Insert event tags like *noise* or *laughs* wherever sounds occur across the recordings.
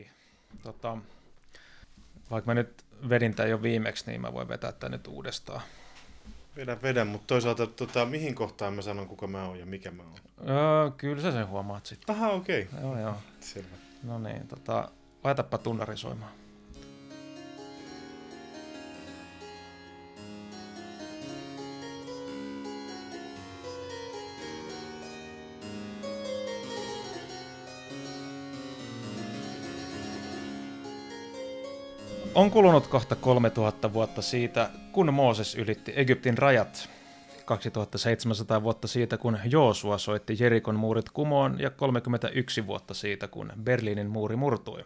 Eli tota, vaikka mä nyt vedin tämän jo viimeksi, niin mä voin vetää tämän nyt uudestaan. Vedä, vedä, mutta toisaalta tota, mihin kohtaan mä sanon, kuka mä oon ja mikä mä oon? Öö, kyllä sä sen huomaat sitten. Aha, okei. Okay. Joo, joo. Selvä. No niin, tota, laitapa tunnari soimaan. On kulunut kohta 3000 vuotta siitä, kun Mooses ylitti Egyptin rajat. 2700 vuotta siitä, kun Joosua soitti Jerikon muurit kumoon ja 31 vuotta siitä, kun Berliinin muuri murtui.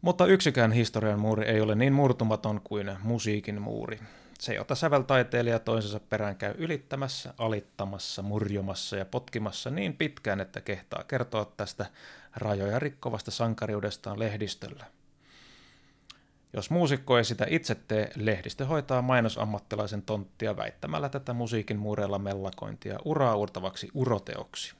Mutta yksikään historian muuri ei ole niin murtumaton kuin musiikin muuri. Se, jota säveltaiteilija toisensa perään käy ylittämässä, alittamassa, murjomassa ja potkimassa niin pitkään, että kehtaa kertoa tästä rajoja rikkovasta sankariudestaan lehdistöllä. Jos muusikko ei sitä itse tee, lehdistö hoitaa mainosammattilaisen tonttia väittämällä tätä musiikin muureilla mellakointia uraa uurtavaksi uroteoksi.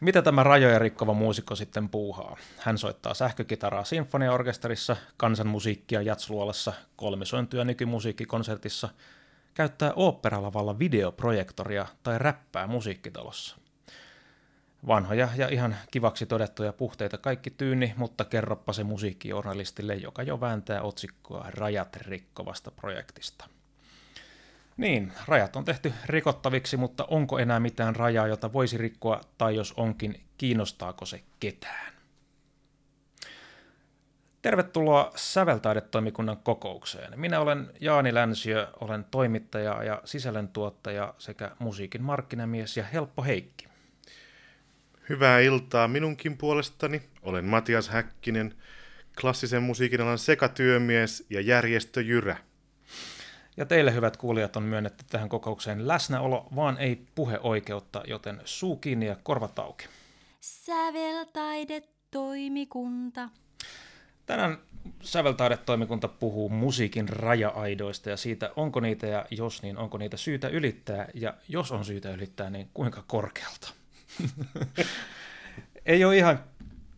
Mitä tämä rajoja rikkova muusikko sitten puuhaa? Hän soittaa sähkökitaraa sinfoniaorkesterissa, kansanmusiikkia jatsluolassa, kolmisointuja nykymusiikkikonsertissa, käyttää oopperalavalla videoprojektoria tai räppää musiikkitalossa. Vanhoja ja ihan kivaksi todettuja puhteita kaikki tyyni, mutta kerroppa se musiikkijournalistille, joka jo vääntää otsikkoa rajat rikkovasta projektista. Niin, rajat on tehty rikottaviksi, mutta onko enää mitään rajaa, jota voisi rikkoa, tai jos onkin, kiinnostaako se ketään? Tervetuloa Säveltaidetoimikunnan kokoukseen. Minä olen Jaani Länsiö, olen toimittaja ja sisällöntuottaja sekä musiikin markkinamies ja helppo Heikki. Hyvää iltaa minunkin puolestani. Olen Matias Häkkinen, klassisen musiikin alan sekatyömies ja järjestö Jyrä. Ja teille hyvät kuulijat on myönnetty tähän kokoukseen läsnäolo, vaan ei puheoikeutta, joten suu kiinni ja korvat auki. Säveltaidetoimikunta. Tänään Säveltaidetoimikunta puhuu musiikin raja-aidoista ja siitä, onko niitä ja jos niin, onko niitä syytä ylittää ja jos on syytä ylittää, niin kuinka korkealta. *laughs* Ei ole ihan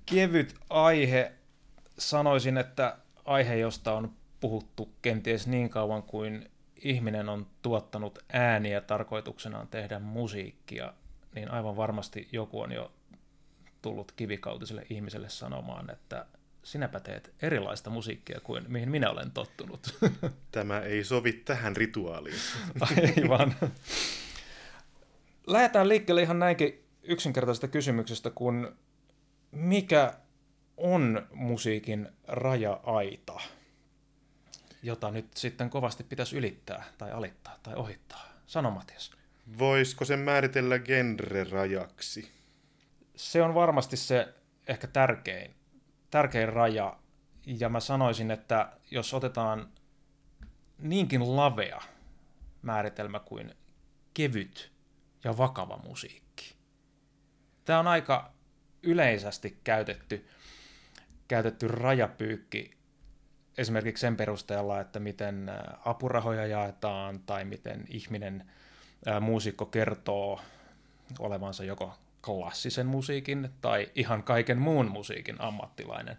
kevyt aihe. Sanoisin, että aihe, josta on puhuttu kenties niin kauan kuin ihminen on tuottanut ääniä tarkoituksenaan tehdä musiikkia, niin aivan varmasti joku on jo tullut kivikautiselle ihmiselle sanomaan, että sinäpä teet erilaista musiikkia kuin mihin minä olen tottunut. *laughs* Tämä ei sovi tähän rituaaliin. Aivan. Lähdetään liikkeelle ihan näinkin yksinkertaisesta kysymyksestä kuin mikä on musiikin raja-aita, jota nyt sitten kovasti pitäisi ylittää tai alittaa tai ohittaa? Sano Matias. Voisiko sen määritellä genre-rajaksi? Se on varmasti se ehkä tärkein, tärkein raja. Ja mä sanoisin, että jos otetaan niinkin lavea määritelmä kuin kevyt ja vakava musiikki. Tämä on aika yleisesti käytetty, käytetty rajapyykki esimerkiksi sen perusteella, että miten apurahoja jaetaan tai miten ihminen, ää, muusikko kertoo olevansa joko klassisen musiikin tai ihan kaiken muun musiikin ammattilainen.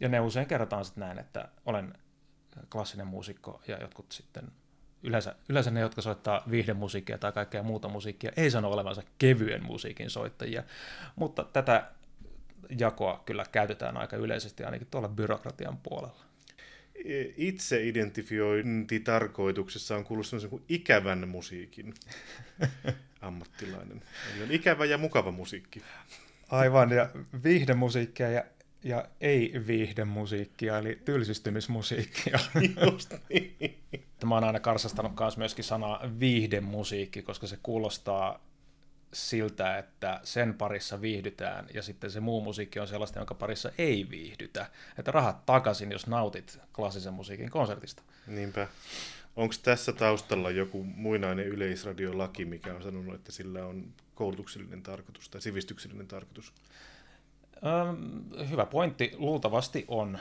Ja ne usein kerrotaan sitten näin, että olen klassinen muusikko ja jotkut sitten yleensä, yleensä ne, jotka soittaa viihdemusiikkia tai kaikkea muuta musiikkia, ei sano olevansa kevyen musiikin soittajia, mutta tätä jakoa kyllä käytetään aika yleisesti ainakin tuolla byrokratian puolella. Itse identifiointi tarkoituksessa on kuullut sellaisen kuin ikävän musiikin *laughs* ammattilainen. Eli on ikävä ja mukava musiikki. Aivan, ja viihdemusiikkia ja ja ei-viihdemusiikkia, eli tylsistymismusiikkia. *laughs* Just niin. Mä oon aina karsastanut myös myöskin sanaa viihdemusiikki, koska se kuulostaa siltä, että sen parissa viihdytään, ja sitten se muu musiikki on sellaista, jonka parissa ei viihdytä. Että rahat takaisin, jos nautit klassisen musiikin konsertista. Niinpä. Onko tässä taustalla joku muinainen yleisradiolaki, mikä on sanonut, että sillä on koulutuksellinen tarkoitus tai sivistyksellinen tarkoitus? Öm, hyvä pointti, luultavasti on.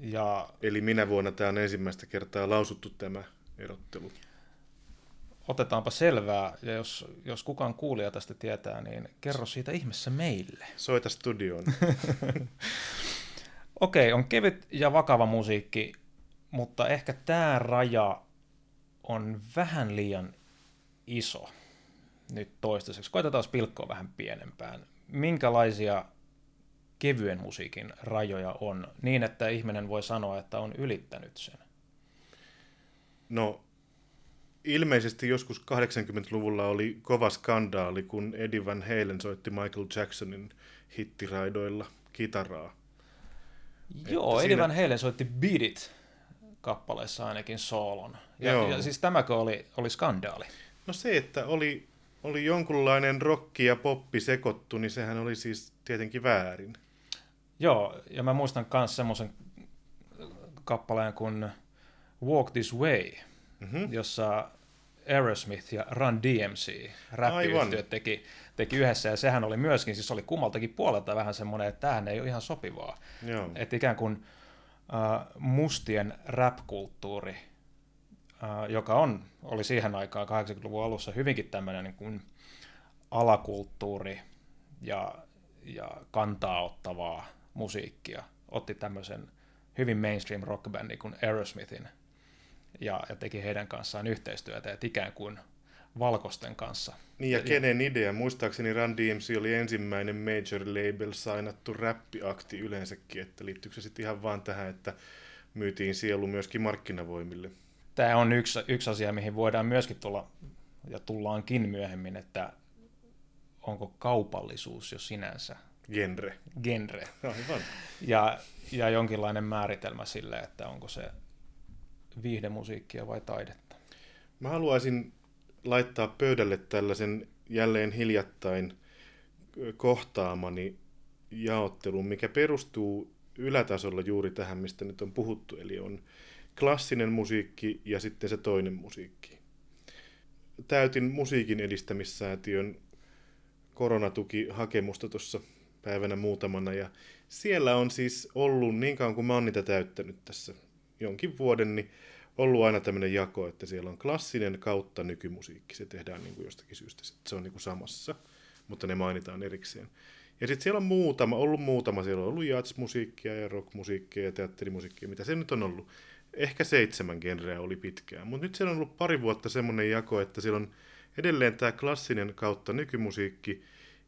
Ja Eli minä vuonna tämä on ensimmäistä kertaa lausuttu tämä erottelu. otetaanpa selvää, ja jos, jos kukaan kuulija tästä tietää, niin kerro siitä ihmeessä meille. Soita studioon. *laughs* Okei, on kevyt ja vakava musiikki, mutta ehkä tämä raja on vähän liian iso nyt toistaiseksi. Koitetaan pilkkoa vähän pienempään. Minkälaisia kevyen musiikin rajoja on niin, että ihminen voi sanoa, että on ylittänyt sen? No, ilmeisesti joskus 80-luvulla oli kova skandaali, kun Eddie Van Halen soitti Michael Jacksonin hittiraidoilla kitaraa. Joo, Eddie siinä... Van Halen soitti Beat It kappaleessa ainakin soolon. Ja, Joo. ja siis tämäkö oli, oli skandaali? No se, että oli, oli jonkunlainen rokki ja poppi sekoittu, niin sehän oli siis tietenkin väärin. Joo, ja mä muistan myös semmoisen kappaleen kuin Walk This Way, mm-hmm. jossa Aerosmith ja Run DMC, räppiyhtiöt teki, teki yhdessä, ja sehän oli myöskin, siis oli kummaltakin puolelta vähän semmoinen, että tämähän ei ole ihan sopivaa. Joo. Että ikään kuin äh, mustien rap-kulttuuri, äh, joka on, oli siihen aikaan 80-luvun alussa hyvinkin tämmöinen niin kuin alakulttuuri ja, ja kantaa ottavaa musiikkia, otti tämmöisen hyvin mainstream rockbändin kuin Aerosmithin ja, ja teki heidän kanssaan yhteistyötä, että ikään kuin valkoisten kanssa. Niin ja kenen idea? Muistaakseni Run DMC oli ensimmäinen major label sainattu räppiakti yleensäkin, että liittyykö se sitten ihan vaan tähän, että myytiin sielu myöskin markkinavoimille? Tämä on yksi, yksi asia, mihin voidaan myöskin tulla, ja tullaankin myöhemmin, että onko kaupallisuus jo sinänsä Genre. Genre. Aivan. Ja, ja jonkinlainen määritelmä sille, että onko se viihdemusiikkia vai taidetta. Mä haluaisin laittaa pöydälle tällaisen jälleen hiljattain kohtaamani jaottelun, mikä perustuu ylätasolla juuri tähän, mistä nyt on puhuttu, eli on klassinen musiikki ja sitten se toinen musiikki. Täytin musiikin edistämissäätiön koronatukihakemusta tuossa päivänä muutamana, ja siellä on siis ollut, niin kauan kuin mä oon niitä täyttänyt tässä jonkin vuoden, niin ollut aina tämmöinen jako, että siellä on klassinen kautta nykymusiikki. Se tehdään niin kuin jostakin syystä. Se on niin kuin samassa, mutta ne mainitaan erikseen. Ja sitten siellä on muutama, ollut muutama. Siellä on ollut jazzmusiikkia ja rockmusiikkia ja teatterimusiikkia, mitä se nyt on ollut. Ehkä seitsemän genreä oli pitkään. Mutta nyt siellä on ollut pari vuotta semmoinen jako, että siellä on edelleen tämä klassinen kautta nykymusiikki.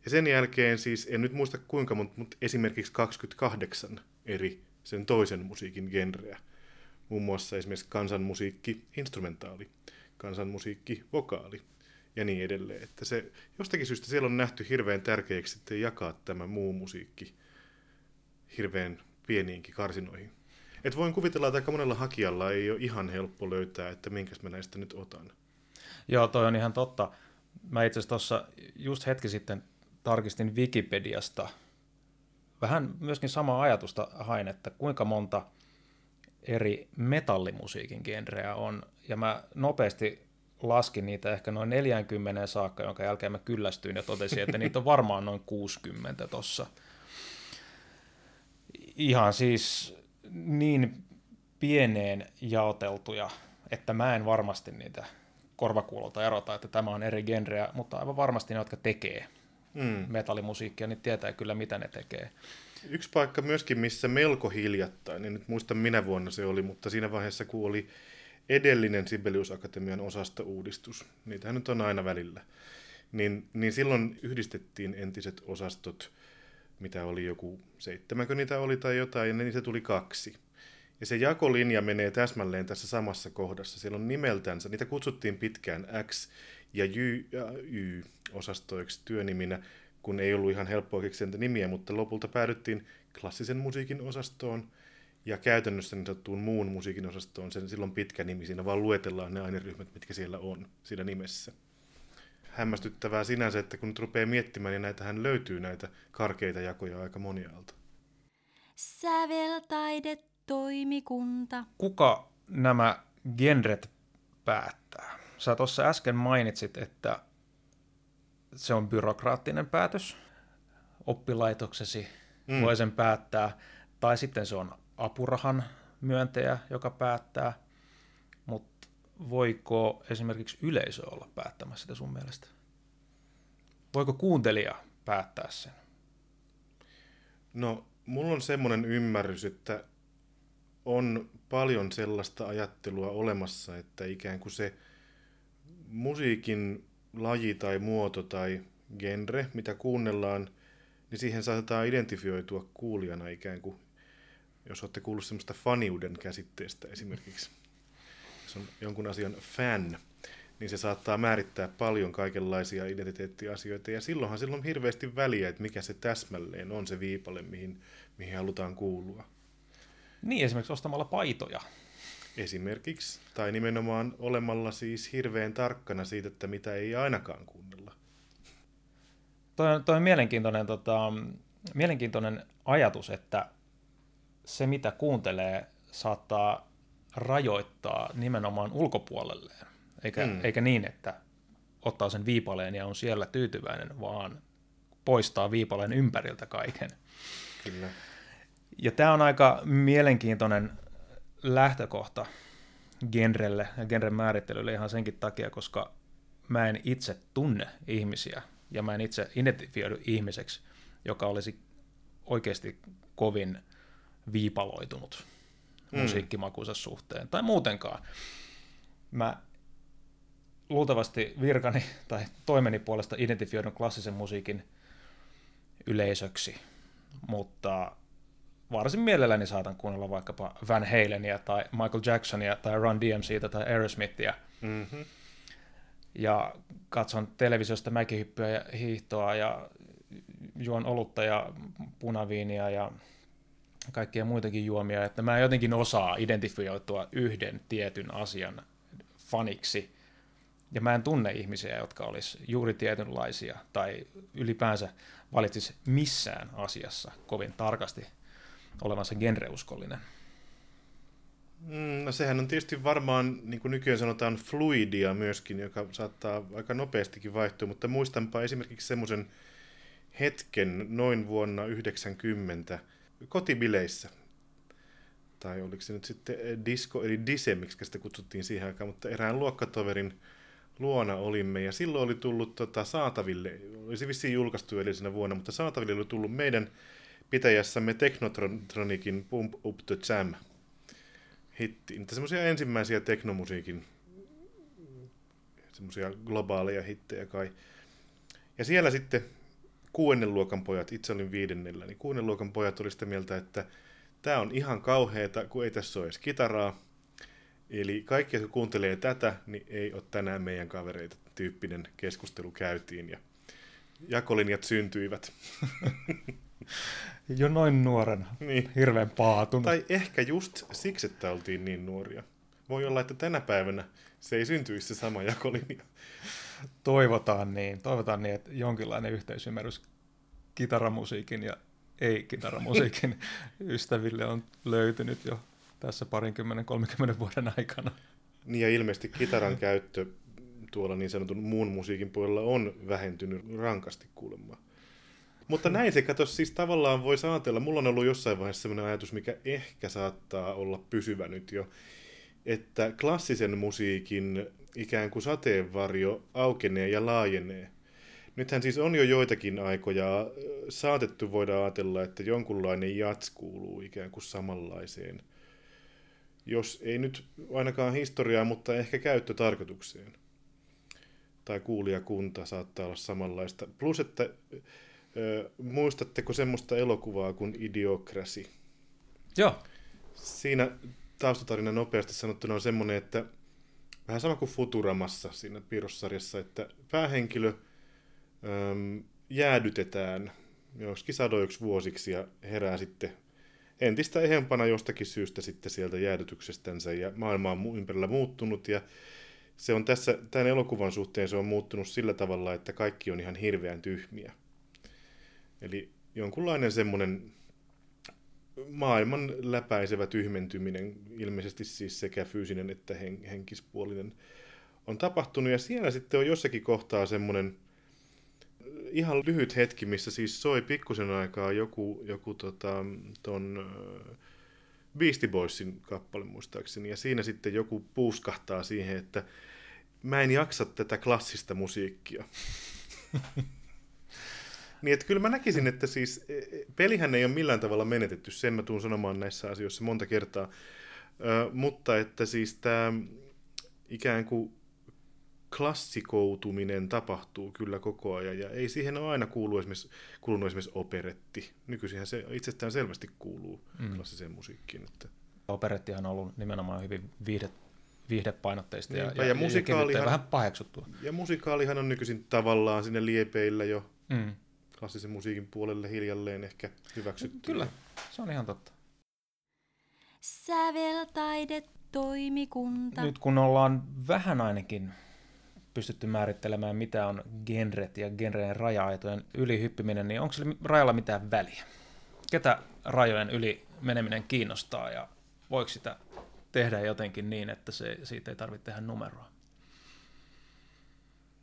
Ja sen jälkeen siis, en nyt muista kuinka, mutta, mutta esimerkiksi 28 eri sen toisen musiikin genreä muun muassa esimerkiksi kansanmusiikki instrumentaali, kansanmusiikki vokaali ja niin edelleen. Että se, jostakin syystä siellä on nähty hirveän tärkeäksi että jakaa tämä muu musiikki hirveän pieniinkin karsinoihin. Et voin kuvitella, että aika monella hakijalla ei ole ihan helppo löytää, että minkäs mä näistä nyt otan. Joo, toi on ihan totta. Mä itse asiassa tuossa just hetki sitten tarkistin Wikipediasta. Vähän myöskin samaa ajatusta hain, että kuinka monta – eri metallimusiikin genreä on, ja mä nopeasti laskin niitä ehkä noin 40 saakka, jonka jälkeen mä kyllästyin ja totesin, että niitä on varmaan noin 60 tossa. Ihan siis niin pieneen jaoteltuja, että mä en varmasti niitä korvakuulolta erota, että tämä on eri genreä, mutta aivan varmasti ne, jotka tekee mm. metallimusiikkia, niin tietää kyllä, mitä ne tekee. Yksi paikka myöskin, missä melko hiljattain, en nyt muista minä vuonna se oli, mutta siinä vaiheessa, kun oli edellinen Sibelius Akatemian osastouudistus, niitähän nyt on aina välillä, niin, niin silloin yhdistettiin entiset osastot, mitä oli joku seitsemänkö niitä oli tai jotain, ja niitä tuli kaksi. Ja se jakolinja menee täsmälleen tässä samassa kohdassa. Siellä on nimeltänsä, niitä kutsuttiin pitkään X ja Y, ja y osastoiksi työniminä, kun ei ollut ihan helppoa keksiä nimiä, mutta lopulta päädyttiin klassisen musiikin osastoon ja käytännössä niin sanottuun muun musiikin osastoon. Sen silloin pitkä nimi, siinä vaan luetellaan ne aineryhmät, mitkä siellä on siinä nimessä. Hämmästyttävää sinänsä, että kun nyt rupeaa miettimään, niin näitähän löytyy näitä karkeita jakoja aika monialta. Säveltaidetoimikunta. Kuka nämä genret päättää? Sä tuossa äsken mainitsit, että se on byrokraattinen päätös. Oppilaitoksesi mm. voi sen päättää, tai sitten se on apurahan myöntäjä, joka päättää. Mutta voiko esimerkiksi yleisö olla päättämässä sitä sun mielestä? Voiko kuuntelija päättää sen? No, mulla on semmoinen ymmärrys, että on paljon sellaista ajattelua olemassa, että ikään kuin se musiikin laji tai muoto tai genre, mitä kuunnellaan, niin siihen saatetaan identifioitua kuulijana ikään kuin, jos olette kuullut semmoista faniuden käsitteestä esimerkiksi. Jos on jonkun asian fan, niin se saattaa määrittää paljon kaikenlaisia identiteettiasioita, ja silloinhan silloin on hirveästi väliä, että mikä se täsmälleen on se viipale, mihin, mihin halutaan kuulua. Niin, esimerkiksi ostamalla paitoja. Esimerkiksi, tai nimenomaan olemalla siis hirveän tarkkana siitä, että mitä ei ainakaan kuunnella. Toi on, toi on mielenkiintoinen, tota, mielenkiintoinen ajatus, että se mitä kuuntelee saattaa rajoittaa nimenomaan ulkopuolelleen, eikä, mm. eikä niin, että ottaa sen viipaleen ja on siellä tyytyväinen, vaan poistaa viipaleen ympäriltä kaiken. Kyllä. Ja tämä on aika mielenkiintoinen lähtökohta genrelle ja genren määrittelylle ihan senkin takia, koska mä en itse tunne ihmisiä ja mä en itse identifioidu ihmiseksi, joka olisi oikeasti kovin viipaloitunut mm. musiikkimakuisen suhteen tai muutenkaan. Mä luultavasti virkani tai toimeni puolesta identifioidun klassisen musiikin yleisöksi, mutta varsin mielelläni saatan kuunnella vaikkapa Van Halenia tai Michael Jacksonia tai Run DMCtä tai Aerosmithia. Mm-hmm. Ja katson televisiosta mäkihyppyä ja hiihtoa ja juon olutta ja punaviinia ja kaikkia muitakin juomia, että mä jotenkin osaa identifioitua yhden tietyn asian faniksi. Ja mä en tunne ihmisiä, jotka olisi juuri tietynlaisia tai ylipäänsä valitsis missään asiassa kovin tarkasti olevansa genreuskollinen? Mm, no sehän on tietysti varmaan, niin kuin nykyään sanotaan, fluidia myöskin, joka saattaa aika nopeastikin vaihtua, mutta muistanpa esimerkiksi semmoisen hetken noin vuonna 90 kotibileissä. Tai oliko se nyt sitten disco, eli dise, miksi sitä kutsuttiin siihen aikaan, mutta erään luokkatoverin luona olimme, ja silloin oli tullut tota, saataville, olisi vissiin julkaistu edellisenä vuonna, mutta saataville oli tullut meidän pitäjässämme Technotronikin Pump Up the Jam hitti. Niitä semmoisia ensimmäisiä teknomusiikin semmoisia globaaleja hittejä kai. Ja siellä sitten kuudennen luokan pojat, itse olin viidennellä, niin kuudennen luokan pojat oli sitä mieltä, että tämä on ihan kauheeta, kun ei tässä ole edes kitaraa. Eli kaikki, jotka kuuntelee tätä, niin ei ole tänään meidän kavereita. Tyyppinen keskustelu käytiin ja jakolinjat syntyivät. *laughs* Jo noin nuoren, niin. hirveän paatunut. Tai ehkä just siksi, että oltiin niin nuoria. Voi olla, että tänä päivänä se ei syntyisi se sama jakolinja. Toivotaan niin. Toivotaan niin, että jonkinlainen yhteisymmärrys kitaramusiikin ja ei-kitaramusiikin *laughs* ystäville on löytynyt jo tässä parinkymmenen, kolmenkymmenen vuoden aikana. Niin ja ilmeisesti kitaran käyttö tuolla niin sanotun muun musiikin puolella on vähentynyt rankasti kuulemaan. Mutta näin se, kato, siis tavallaan voi ajatella, mulla on ollut jossain vaiheessa sellainen ajatus, mikä ehkä saattaa olla pysyvä nyt jo, että klassisen musiikin ikään kuin sateenvarjo aukenee ja laajenee. Nythän siis on jo joitakin aikoja saatettu voida ajatella, että jonkunlainen jats kuuluu ikään kuin samanlaiseen, jos ei nyt ainakaan historiaa, mutta ehkä käyttötarkoitukseen. Tai kuulijakunta saattaa olla samanlaista. Plus, että muistatteko semmoista elokuvaa kuin Idiocracy? Joo. Siinä taustatarina nopeasti sanottuna on semmoinen, että vähän sama kuin Futuramassa siinä piirrossarjassa, että päähenkilö äm, jäädytetään joskin sadoiksi vuosiksi ja herää sitten entistä ehempana jostakin syystä sitten sieltä jäädytyksestänsä ja maailma on ympärillä muuttunut ja se on tässä, tämän elokuvan suhteen se on muuttunut sillä tavalla, että kaikki on ihan hirveän tyhmiä. Eli jonkunlainen semmoinen maailman läpäisevä tyhmentyminen, ilmeisesti siis sekä fyysinen että hen- henkispuolinen, on tapahtunut. Ja siellä sitten on jossakin kohtaa semmoinen ihan lyhyt hetki, missä siis soi pikkusen aikaa joku, joku tota, ton Beastie Boysin kappale muistaakseni, ja siinä sitten joku puuskahtaa siihen, että mä en jaksa tätä klassista musiikkia. *laughs* niin että kyllä mä näkisin, että siis e, e, pelihän ei ole millään tavalla menetetty, sen mä tuun sanomaan näissä asioissa monta kertaa, Ö, mutta että siis tämä ikään kuin klassikoutuminen tapahtuu kyllä koko ajan, ja ei siihen ole aina kuulu esimerkiksi, kuulunut esimerkiksi operetti. Nykyisinhän se itsestään selvästi kuuluu mm. klassiseen musiikkiin. Että... Operettihan on ollut nimenomaan hyvin viihde, viihdepainotteista ja, ja, ja, musikaalihan, ja vähän paheksuttua. Ja musikaalihan on nykyisin tavallaan sinne liepeillä jo mm. Klassisen musiikin puolelle hiljalleen ehkä hyväksytty. Kyllä, se on ihan totta. Säveltaidetoimikunta. Nyt kun ollaan vähän ainakin pystytty määrittelemään, mitä on genret ja genreen raja-aitojen ylihyppiminen, niin onko sillä rajalla mitään väliä? Ketä rajojen yli meneminen kiinnostaa ja voiko sitä tehdä jotenkin niin, että se, siitä ei tarvitse tehdä numeroa?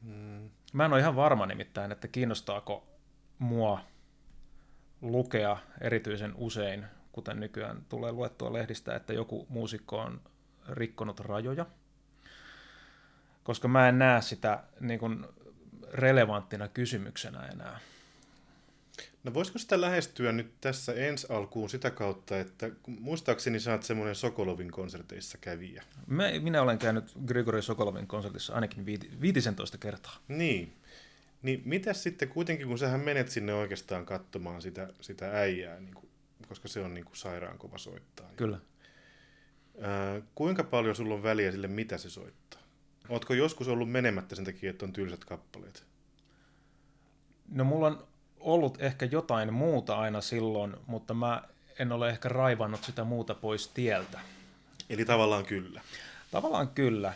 Hmm. Mä en ole ihan varma nimittäin, että kiinnostaako mua lukea erityisen usein, kuten nykyään tulee luettua lehdistä, että joku muusikko on rikkonut rajoja – koska mä en näe sitä niin kuin relevanttina kysymyksenä enää. No voisiko sitä lähestyä nyt tässä ensi alkuun sitä kautta, että muistaakseni sä oot semmoinen Sokolovin konserteissa kävijä. Mä, minä olen käynyt Grigori Sokolovin konsertissa ainakin viiti, viitisentoista kertaa. Niin. Niin mitä sitten kuitenkin, kun sähän menet sinne oikeastaan katsomaan sitä, sitä äijää, niin kuin, koska se on niin kuin sairaan kova soittaa. Kyllä. Ää, kuinka paljon sulla on väliä sille, mitä se soittaa? Oletko joskus ollut menemättä sen takia, että on tylsät kappaleet? No mulla on ollut ehkä jotain muuta aina silloin, mutta mä en ole ehkä raivannut sitä muuta pois tieltä. Eli tavallaan kyllä. Tavallaan kyllä,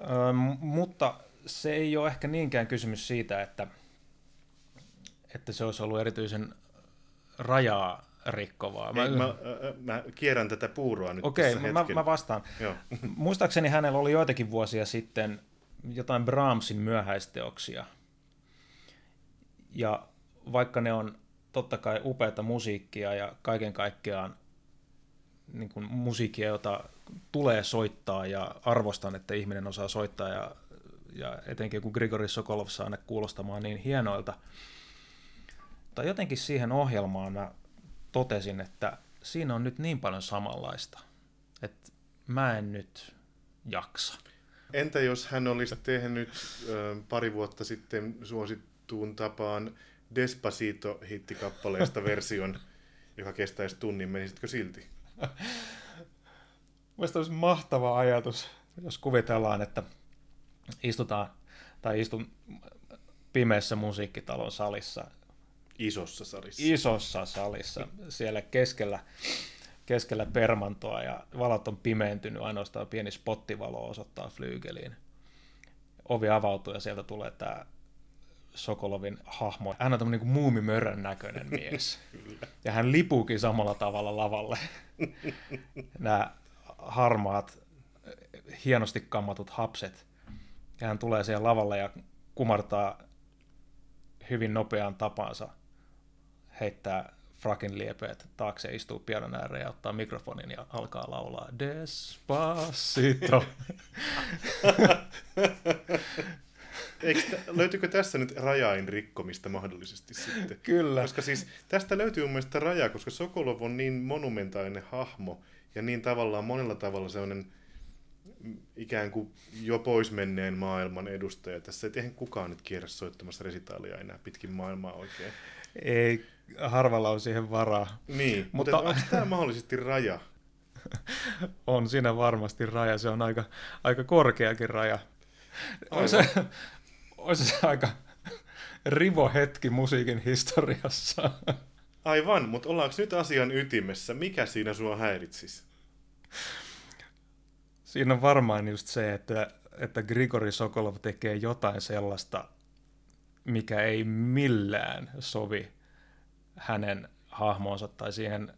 Ö, mutta se ei ole ehkä niinkään kysymys siitä, että, että se olisi ollut erityisen rajaa rikkovaa. Mä, Ei, mä, mä kierrän tätä puuroa nyt Okei, okay, mä, mä vastaan. Joo. Muistaakseni hänellä oli joitakin vuosia sitten jotain Brahmsin myöhäisteoksia. Ja vaikka ne on totta kai upeata musiikkia ja kaiken kaikkiaan niin kuin musiikkia, jota tulee soittaa ja arvostan, että ihminen osaa soittaa ja, ja etenkin kun Grigori Sokolov saa ne kuulostamaan niin hienoilta. Tai jotenkin siihen ohjelmaan mä totesin, että siinä on nyt niin paljon samanlaista, että mä en nyt jaksa. Entä jos hän olisi tehnyt ö, pari vuotta sitten suosittuun tapaan Despacito-hittikappaleesta version, *laughs* joka kestäisi tunnin, menisitkö silti? Mielestäni olisi mahtava ajatus, jos kuvitellaan, että istutaan tai istun pimeässä musiikkitalon salissa Isossa salissa. Isossa salissa, siellä keskellä, keskellä permantoa ja valot on pimeentynyt, ainoastaan pieni spottivalo osoittaa flyygeliin. Ovi avautuu ja sieltä tulee tämä Sokolovin hahmo. Hän on tämmöinen niin muumimörön näköinen *laughs* mies. ja hän lipuukin samalla tavalla lavalle. *laughs* Nämä harmaat, hienosti kammatut hapset. Ja hän tulee siihen lavalle ja kumartaa hyvin nopeaan tapansa heittää frakin liepeet taakse, istuu pianon ääreen ja ottaa mikrofonin ja alkaa laulaa Despacito. *laughs* Eikö, löytyykö tässä nyt rajain rikkomista mahdollisesti sitten? Kyllä. Koska siis tästä löytyy mun mielestä raja, koska Sokolov on niin monumentainen hahmo ja niin tavallaan monella tavalla sellainen ikään kuin jo pois menneen maailman edustaja. Tässä ei eihän kukaan nyt kierrä soittamassa resitaalia enää pitkin maailmaa oikein. Ei, harvalla on siihen varaa. Niin, mutta, mutta onko tämä mahdollisesti raja? *laughs* on siinä varmasti raja, se on aika, aika korkeakin raja. On se, on se aika rivo hetki musiikin historiassa. Aivan, mutta ollaanko nyt asian ytimessä? Mikä siinä sua häiritsisi? Siinä on varmaan just se, että, että Grigori Sokolov tekee jotain sellaista, mikä ei millään sovi hänen hahmoonsa tai siihen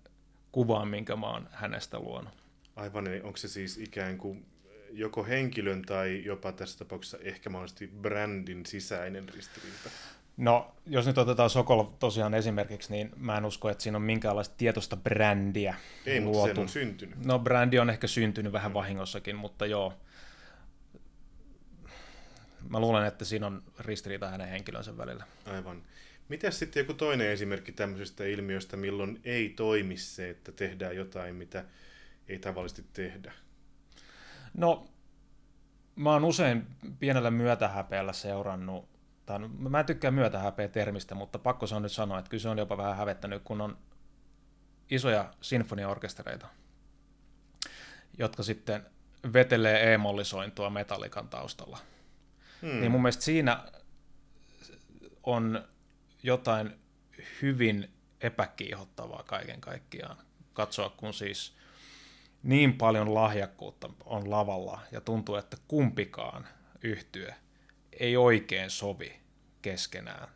kuvaan, minkä mä oon hänestä luonut. Aivan, eli onko se siis ikään kuin joko henkilön tai jopa tässä tapauksessa ehkä mahdollisesti brändin sisäinen ristiriita? No, jos nyt otetaan Sokol tosiaan esimerkiksi, niin mä en usko, että siinä on minkäänlaista tietoista brändiä Ei, mutta sen on syntynyt. No, brändi on ehkä syntynyt vähän vahingossakin, mutta joo. Mä luulen, että siinä on ristiriita hänen henkilönsä välillä. Aivan. Mitäs sitten joku toinen esimerkki tämmöisestä ilmiöstä, milloin ei toimi se, että tehdään jotain, mitä ei tavallisesti tehdä? No, mä oon usein pienellä myötähäpeällä seurannut, no, mä en tykkää myötähäpeä termistä, mutta pakko se on nyt sanoa, että kyllä se on jopa vähän hävettänyt, kun on isoja sinfoniaorkestereita, jotka sitten vetelee e-mollisointua metallikan taustalla. Hmm. Niin mun mielestä siinä on jotain hyvin epäkiihottavaa kaiken kaikkiaan katsoa, kun siis niin paljon lahjakkuutta on lavalla ja tuntuu, että kumpikaan yhtyö ei oikein sovi keskenään.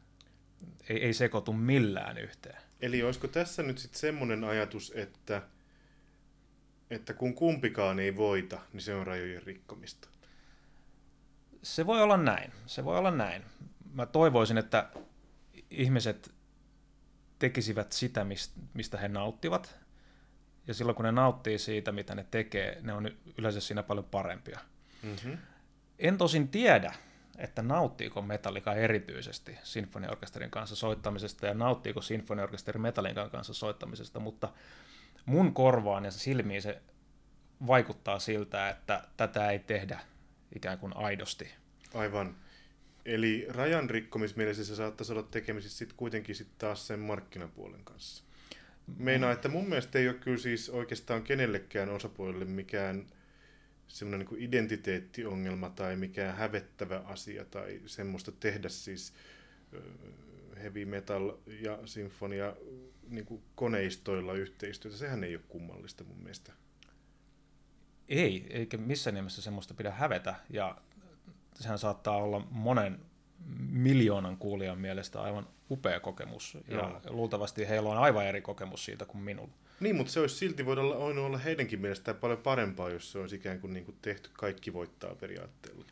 Ei, ei sekoitu millään yhteen. Eli olisiko tässä nyt sitten semmoinen ajatus, että, että kun kumpikaan ei voita, niin se on rajojen rikkomista? Se voi olla näin. Se voi olla näin. Mä toivoisin, että ihmiset tekisivät sitä, mistä he nauttivat. Ja silloin kun ne nauttii siitä, mitä ne tekee, ne on yleensä siinä paljon parempia. Mm-hmm. En tosin tiedä, että nauttiiko Metallica erityisesti sinfoniaorkesterin kanssa soittamisesta ja nauttiiko sinfoniaorkesteri Metallican kanssa soittamisesta, mutta mun korvaan ja silmiin se vaikuttaa siltä, että tätä ei tehdä ikään kuin aidosti. Aivan. Eli rajan rikkomismielessä se saattaisi olla tekemisissä sitten kuitenkin sit taas sen markkinapuolen kanssa. Meinaa, että mun mielestä ei ole kyllä siis oikeastaan kenellekään osapuolelle mikään semmoinen niin identiteettiongelma tai mikään hävettävä asia tai semmoista tehdä siis heavy metal ja sinfonia niin kuin koneistoilla yhteistyötä. Sehän ei ole kummallista mun mielestä. Ei, eikä missään nimessä semmoista pidä hävetä. Ja sehän saattaa olla monen miljoonan kuulijan mielestä aivan upea kokemus. Joo. Ja luultavasti heillä on aivan eri kokemus siitä kuin minulla. Niin, mutta se olisi silti voinut olla, voinut olla heidänkin mielestään paljon parempaa, jos se olisi ikään kuin, niin kuin tehty kaikki voittaa periaatteella.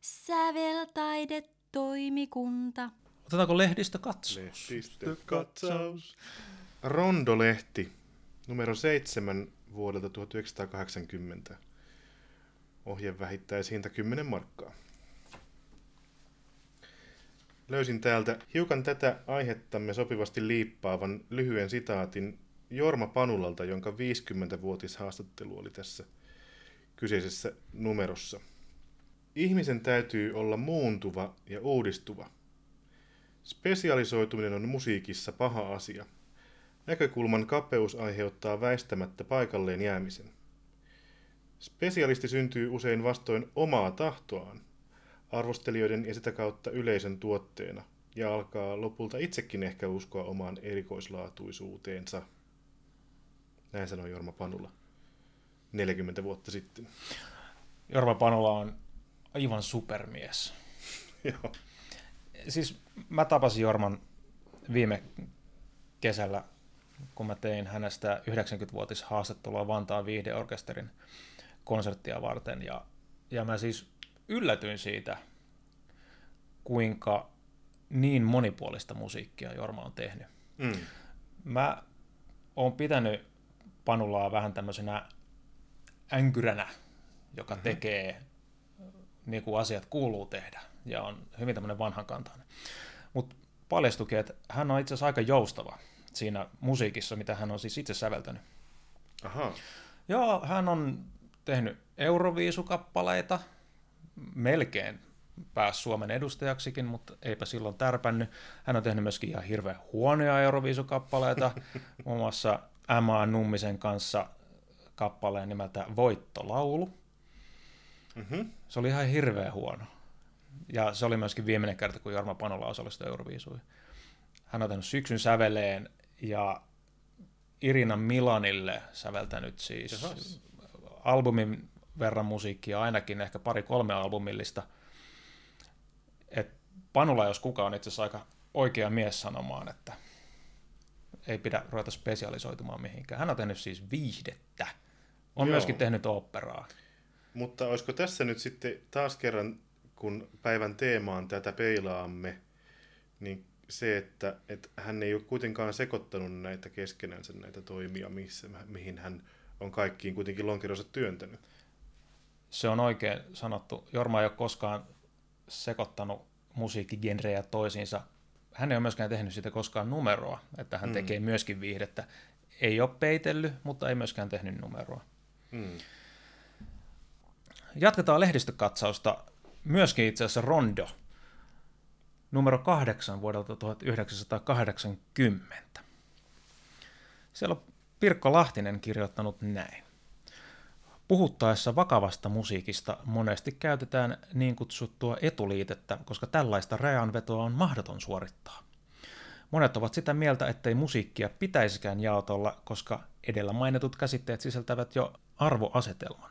Säveltaide toimikunta. Otetaanko lehdistä katsaus? Lehdistä katsaus. Rondo-lehti, numero 7 vuodelta 1980. Ohje vähittäishinta 10 markkaa. Löysin täältä hiukan tätä aihettamme sopivasti liippaavan lyhyen sitaatin Jorma Panulalta, jonka 50-vuotishaastattelu oli tässä kyseisessä numerossa. Ihmisen täytyy olla muuntuva ja uudistuva. Spesialisoituminen on musiikissa paha asia. Näkökulman kapeus aiheuttaa väistämättä paikalleen jäämisen. Spesialisti syntyy usein vastoin omaa tahtoaan, arvostelijoiden ja sitä kautta yleisön tuotteena, ja alkaa lopulta itsekin ehkä uskoa omaan erikoislaatuisuuteensa. Näin sanoi Jorma Panula 40 vuotta sitten. Jorma Panula on aivan supermies. *laughs* Joo. Siis mä tapasin Jorman viime kesällä, kun mä tein hänestä 90-vuotis haastattelua Vantaan viihdeorkesterin konserttia varten. Ja, ja mä siis yllätyin siitä, kuinka niin monipuolista musiikkia Jorma on tehnyt. Mm. Mä oon pitänyt Panulaa vähän tämmöisenä änkyränä, joka mm-hmm. tekee niin kuin asiat kuuluu tehdä ja on hyvin tämmöinen vanhankantainen. Mutta paljastukin, että hän on itse asiassa aika joustava siinä musiikissa, mitä hän on siis itse säveltänyt. Aha. Joo, hän on tehnyt Euroviisukappaleita, melkein pääsi Suomen edustajaksikin, mutta eipä silloin tärpännyt. Hän on tehnyt myöskin ihan hirveän huonoja Euroviisukappaleita, *laughs* muun muassa Emma Nummisen kanssa kappaleen nimeltä Voittolaulu. Mm-hmm. Se oli ihan hirveän huono. Ja se oli myöskin viimeinen kerta, kun Jorma Panola osallistui Euroviisuihin. Hän on tehnyt syksyn säveleen ja Irina Milanille säveltänyt siis Jahas. albumin verran musiikkia, ainakin ehkä pari-kolme albumillista. Et Panula, jos kuka on itse asiassa aika oikea mies sanomaan, että ei pidä ruveta spesialisoitumaan mihinkään. Hän on tehnyt siis viihdettä. On Joo. myöskin tehnyt operaa. Mutta olisiko tässä nyt sitten taas kerran kun päivän teemaan tätä peilaamme, niin se, että, että hän ei ole kuitenkaan sekoittanut näitä keskenänsä näitä toimia, missä, mihin hän on kaikkiin kuitenkin lonkeronsa työntänyt. Se on oikein sanottu. Jorma ei ole koskaan sekoittanut musiikkigenrejä toisiinsa. Hän ei ole myöskään tehnyt siitä koskaan numeroa, että hän mm. tekee myöskin viihdettä. Ei ole peitellyt, mutta ei myöskään tehnyt numeroa. Mm. Jatketaan lehdistökatsausta myöskin itse asiassa Rondo, numero kahdeksan vuodelta 1980. Siellä on Pirkko Lahtinen kirjoittanut näin. Puhuttaessa vakavasta musiikista monesti käytetään niin kutsuttua etuliitettä, koska tällaista rajanvetoa on mahdoton suorittaa. Monet ovat sitä mieltä, ettei musiikkia pitäisikään jaotolla, koska edellä mainitut käsitteet sisältävät jo arvoasetelman.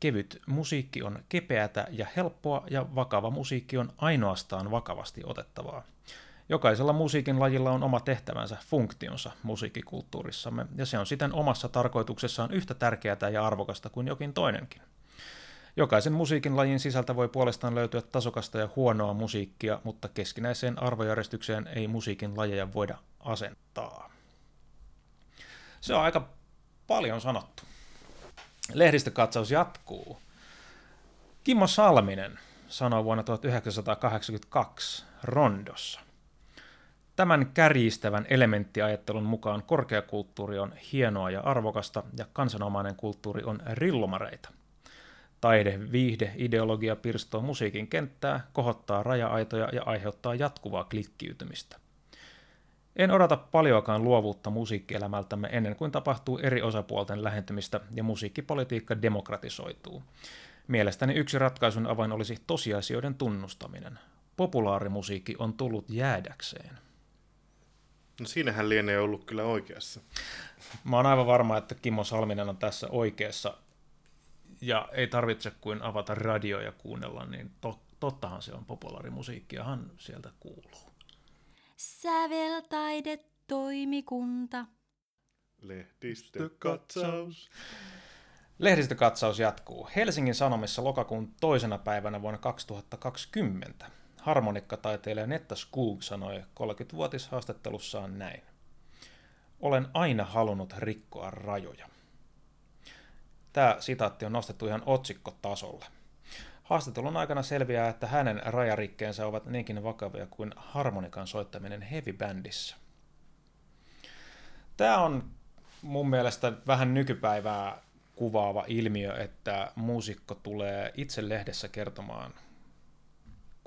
Kevyt musiikki on kepeätä ja helppoa ja vakava musiikki on ainoastaan vakavasti otettavaa. Jokaisella musiikin lajilla on oma tehtävänsä, funktionsa musiikkikulttuurissamme, ja se on siten omassa tarkoituksessaan yhtä tärkeää ja arvokasta kuin jokin toinenkin. Jokaisen musiikin lajin sisältä voi puolestaan löytyä tasokasta ja huonoa musiikkia, mutta keskinäiseen arvojärjestykseen ei musiikin lajeja voida asentaa. Se on aika paljon sanottu. Lehdistökatsaus jatkuu. Kimmo Salminen sanoi vuonna 1982 Rondossa. Tämän kärjistävän elementtiajattelun mukaan korkeakulttuuri on hienoa ja arvokasta ja kansanomainen kulttuuri on rillumareita. Taide, viihde, ideologia pirstoo musiikin kenttää, kohottaa raja-aitoja ja aiheuttaa jatkuvaa klikkiytymistä. En odota paljoakaan luovuutta musiikkielämältämme ennen kuin tapahtuu eri osapuolten lähentymistä ja musiikkipolitiikka demokratisoituu. Mielestäni yksi ratkaisun avain olisi tosiasioiden tunnustaminen. Populaarimusiikki on tullut jäädäkseen. No siinähän lienee ollut kyllä oikeassa. Mä oon aivan varma, että Kimmo Salminen on tässä oikeassa. Ja ei tarvitse kuin avata radio ja kuunnella, niin to- tottahan se on populaarimusiikkiahan sieltä kuuluu. Säveltaidetoimikunta. Lehdistökatsaus. Lehdistökatsaus jatkuu. Helsingin Sanomissa lokakuun toisena päivänä vuonna 2020 harmonikkataiteilija Netta Skog sanoi 30-vuotishaastattelussaan näin. Olen aina halunnut rikkoa rajoja. Tämä sitaatti on nostettu ihan otsikkotasolle. Haastattelun aikana selviää, että hänen rajarikkeensä ovat niinkin vakavia kuin harmonikan soittaminen heavy-bändissä. Tämä on mun mielestä vähän nykypäivää kuvaava ilmiö, että muusikko tulee itse lehdessä kertomaan,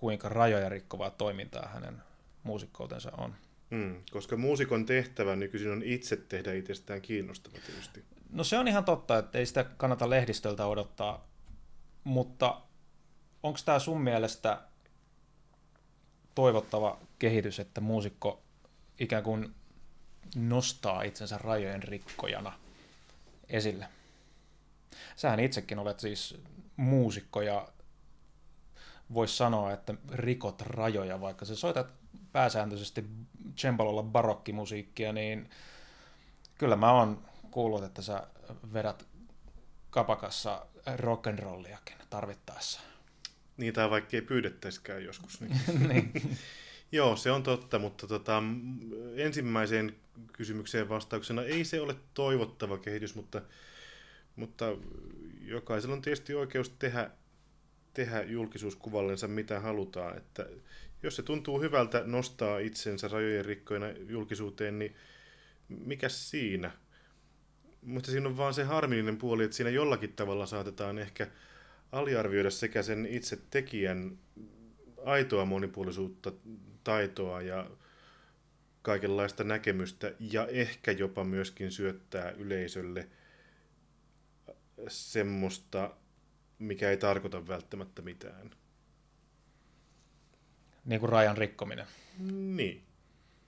kuinka rajoja rikkovaa toimintaa hänen muusikkoutensa on. Mm, koska muusikon tehtävä nykyisin on itse tehdä itsestään kiinnostava tietysti. No se on ihan totta, että ei sitä kannata lehdistöltä odottaa, mutta onko tämä sun mielestä toivottava kehitys, että muusikko ikään kuin nostaa itsensä rajojen rikkojana esille? Sähän itsekin olet siis muusikko ja voisi sanoa, että rikot rajoja, vaikka sä soitat pääsääntöisesti cembalolla barokkimusiikkia, niin kyllä mä oon kuullut, että sä vedät kapakassa rock'n'rolliakin tarvittaessa. Niitä vaikka ei pyydettäisikään joskus. Niin. *laughs* niin. *laughs* Joo, se on totta, mutta tota, ensimmäiseen kysymykseen vastauksena ei se ole toivottava kehitys, mutta, mutta jokaisella on tietysti oikeus tehdä, tehdä julkisuuskuvallensa mitä halutaan. Että jos se tuntuu hyvältä nostaa itsensä rajojen rikkoina julkisuuteen, niin mikä siinä? Mutta siinä on vaan se harmillinen puoli, että siinä jollakin tavalla saatetaan ehkä aliarvioida sekä sen itse tekijän aitoa monipuolisuutta, taitoa ja kaikenlaista näkemystä ja ehkä jopa myöskin syöttää yleisölle semmoista, mikä ei tarkoita välttämättä mitään. Niin kuin rajan rikkominen. Niin,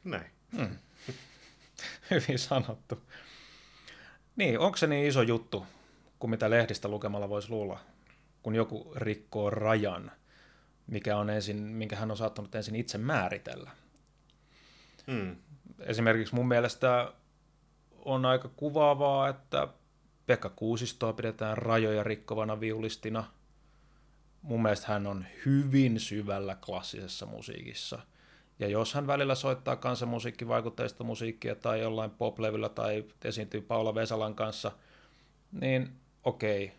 näin. Hmm. *laughs* Hyvin sanottu. Niin, onko se niin iso juttu, kuin mitä lehdistä lukemalla voisi luulla? kun joku rikkoo rajan, mikä on ensin, minkä hän on saattanut ensin itse määritellä. Mm. Esimerkiksi mun mielestä on aika kuvaavaa, että Pekka Kuusistoa pidetään rajoja rikkovana viulistina. mun mielestä hän on hyvin syvällä klassisessa musiikissa. Ja jos hän välillä soittaa kansanmusiikkivaikutteista musiikkia tai jollain pop-levyllä tai esiintyy Paula Vesalan kanssa, niin okei,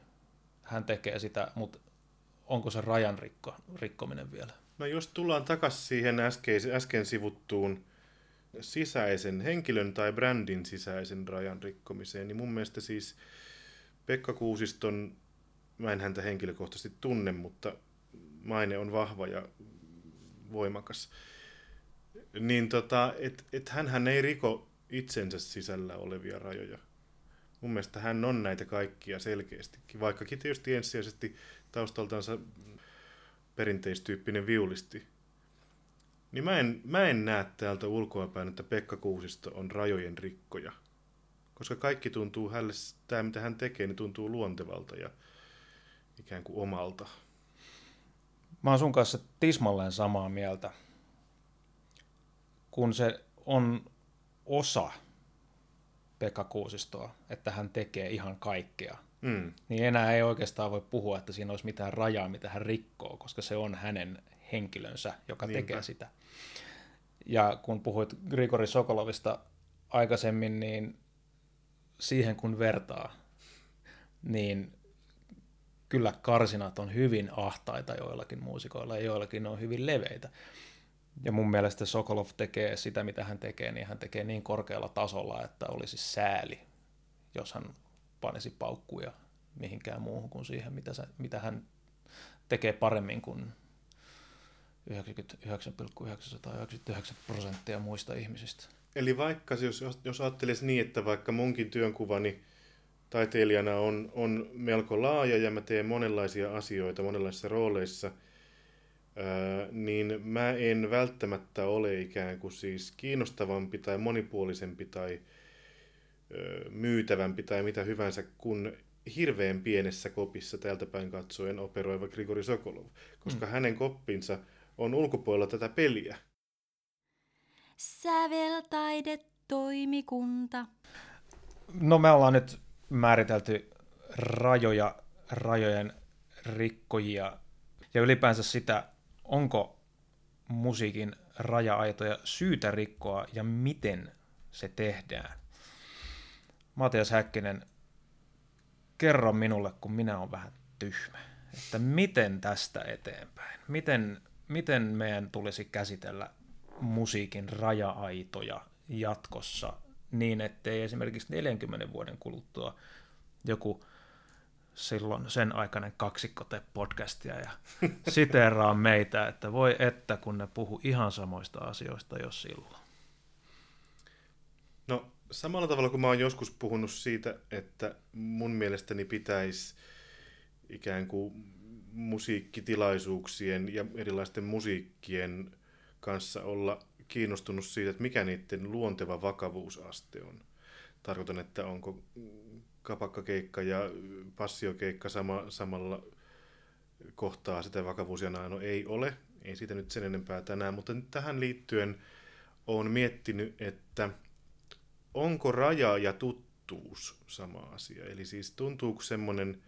hän tekee sitä, mutta onko se rajan rikko, rikkominen vielä? No jos tullaan takaisin siihen äsken, äsken sivuttuun sisäisen henkilön tai brändin sisäisen rajan rikkomiseen, niin mun mielestä siis Pekka Kuusiston, mä en häntä henkilökohtaisesti tunne, mutta maine on vahva ja voimakas. Niin tota, et, et hän ei riko itsensä sisällä olevia rajoja. Mun mielestä hän on näitä kaikkia selkeästikin, vaikkakin tietysti ensisijaisesti taustaltansa perinteistyyppinen viulisti. Niin mä en, mä en näe täältä ulkoapäin, että Pekka Kuusisto on rajojen rikkoja. Koska kaikki tuntuu hänelle, tämä mitä hän tekee, niin tuntuu luontevalta ja ikään kuin omalta. Mä oon sun kanssa tismalleen samaa mieltä. Kun se on osa Pekka Kuusistoa, että hän tekee ihan kaikkea, mm. niin enää ei oikeastaan voi puhua, että siinä olisi mitään rajaa, mitä hän rikkoo, koska se on hänen henkilönsä, joka Niinpä. tekee sitä. Ja kun puhuit Grigori Sokolovista aikaisemmin, niin siihen kun vertaa, niin kyllä karsinat on hyvin ahtaita joillakin muusikoilla ja joillakin on hyvin leveitä. Ja mun mielestä Sokolov tekee sitä, mitä hän tekee, niin hän tekee niin korkealla tasolla, että olisi sääli, jos hän panisi paukkuja mihinkään muuhun kuin siihen, mitä, se, mitä hän tekee paremmin kuin 99,999 prosenttia muista ihmisistä. Eli vaikka jos, jos ajattelisi niin, että vaikka munkin työnkuvani taiteilijana on, on melko laaja ja mä teen monenlaisia asioita monenlaisissa rooleissa, ää, niin mä en välttämättä ole ikään kuin siis kiinnostavampi tai monipuolisempi tai ää, myytävämpi tai mitä hyvänsä kuin hirveän pienessä kopissa täältä päin katsoen operoiva Grigori Sokolov, koska mm. hänen koppinsa on ulkopuolella tätä peliä. Säveltaidetoimikunta. No me ollaan nyt määritelty rajoja, rajojen rikkojia ja ylipäänsä sitä, onko musiikin raja-aitoja syytä rikkoa ja miten se tehdään. Matias Häkkinen, kerro minulle, kun minä olen vähän tyhmä, että miten tästä eteenpäin? Miten, miten meidän tulisi käsitellä musiikin raja-aitoja jatkossa niin, ettei esimerkiksi 40 vuoden kuluttua joku silloin sen aikainen kaksikko tee podcastia ja *laughs* siteeraa meitä, että voi että kun ne puhu ihan samoista asioista jo silloin. No samalla tavalla kuin mä oon joskus puhunut siitä, että mun mielestäni pitäisi ikään kuin musiikkitilaisuuksien ja erilaisten musiikkien kanssa olla kiinnostunut siitä, että mikä niiden luonteva vakavuusaste on. Tarkoitan, että onko kapakkakeikka ja passiokeikka sama, samalla kohtaa sitä vakavuusjanaa. No ei ole, ei siitä nyt sen enempää tänään, mutta nyt tähän liittyen olen miettinyt, että onko raja ja tuttuus sama asia. Eli siis tuntuuko semmoinen,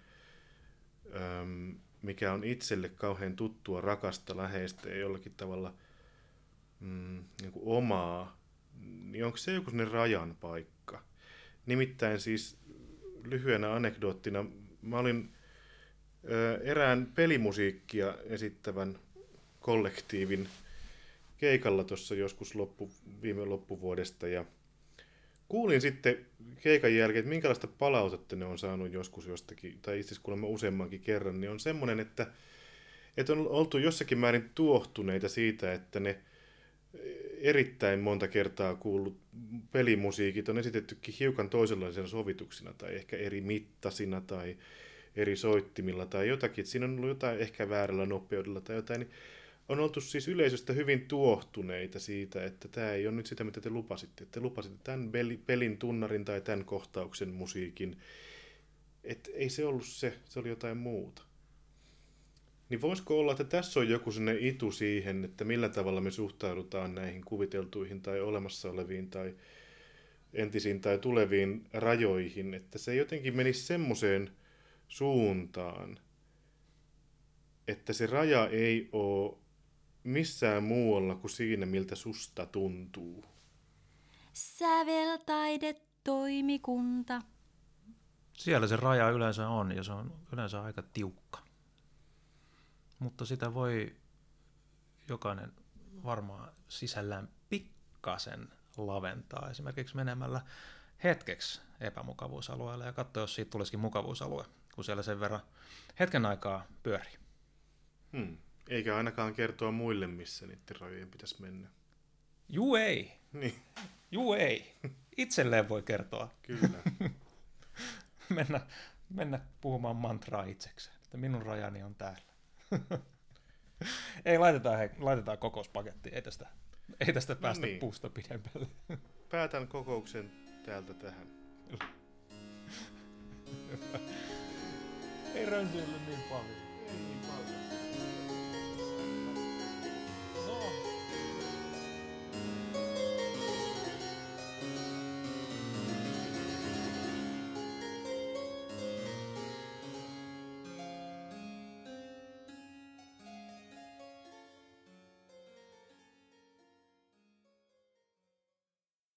mikä on itselle kauhean tuttua, rakasta, läheistä ja jollakin tavalla – mm, niin kuin omaa, niin onko se joku sellainen rajan paikka? Nimittäin siis lyhyenä anekdoottina, mä olin ö, erään pelimusiikkia esittävän kollektiivin keikalla tuossa joskus loppu, viime loppuvuodesta ja kuulin sitten keikan jälkeen, että minkälaista palautetta ne on saanut joskus jostakin, tai itse asiassa kuulemma useammankin kerran, niin on semmoinen, että, että on oltu jossakin määrin tuohtuneita siitä, että ne erittäin monta kertaa kuullut pelimusiikit on esitettykin hiukan toisenlaisena sovituksina tai ehkä eri mittasina tai eri soittimilla tai jotakin. Siinä on ollut jotain ehkä väärällä nopeudella tai jotain. Niin on oltu siis yleisöstä hyvin tuohtuneita siitä, että tämä ei ole nyt sitä, mitä te lupasitte. Te lupasitte tämän pelin tunnarin tai tämän kohtauksen musiikin. Että ei se ollut se, se oli jotain muuta. Niin voisiko olla, että tässä on joku sinne itu siihen, että millä tavalla me suhtaudutaan näihin kuviteltuihin tai olemassa oleviin tai entisiin tai tuleviin rajoihin, että se jotenkin menisi semmoiseen suuntaan, että se raja ei ole missään muualla kuin siinä, miltä susta tuntuu. Säveltaidetoimikunta. Siellä se raja yleensä on ja se on yleensä aika tiukka. Mutta sitä voi jokainen varmaan sisällään pikkasen laventaa. Esimerkiksi menemällä hetkeksi epämukavuusalueelle ja katsoa, jos siitä tulisikin mukavuusalue, kun siellä sen verran hetken aikaa pyörii. Hmm. Eikä ainakaan kertoa muille, missä niiden rajojen pitäisi mennä. Juu ei, Niin, juu ei. Itselleen voi kertoa. kyllä. *laughs* Mennä, mennä puhumaan mantraa itsekseen, että minun rajani on täällä. *laughs* ei, laitetaan, hei, laitetaan kokouspaketti, ei tästä, ei tästä päästä niin. puusta pidemmälle. *laughs* Päätän kokouksen täältä tähän. ei rönsyillä niin paljon. Ei niin paljon.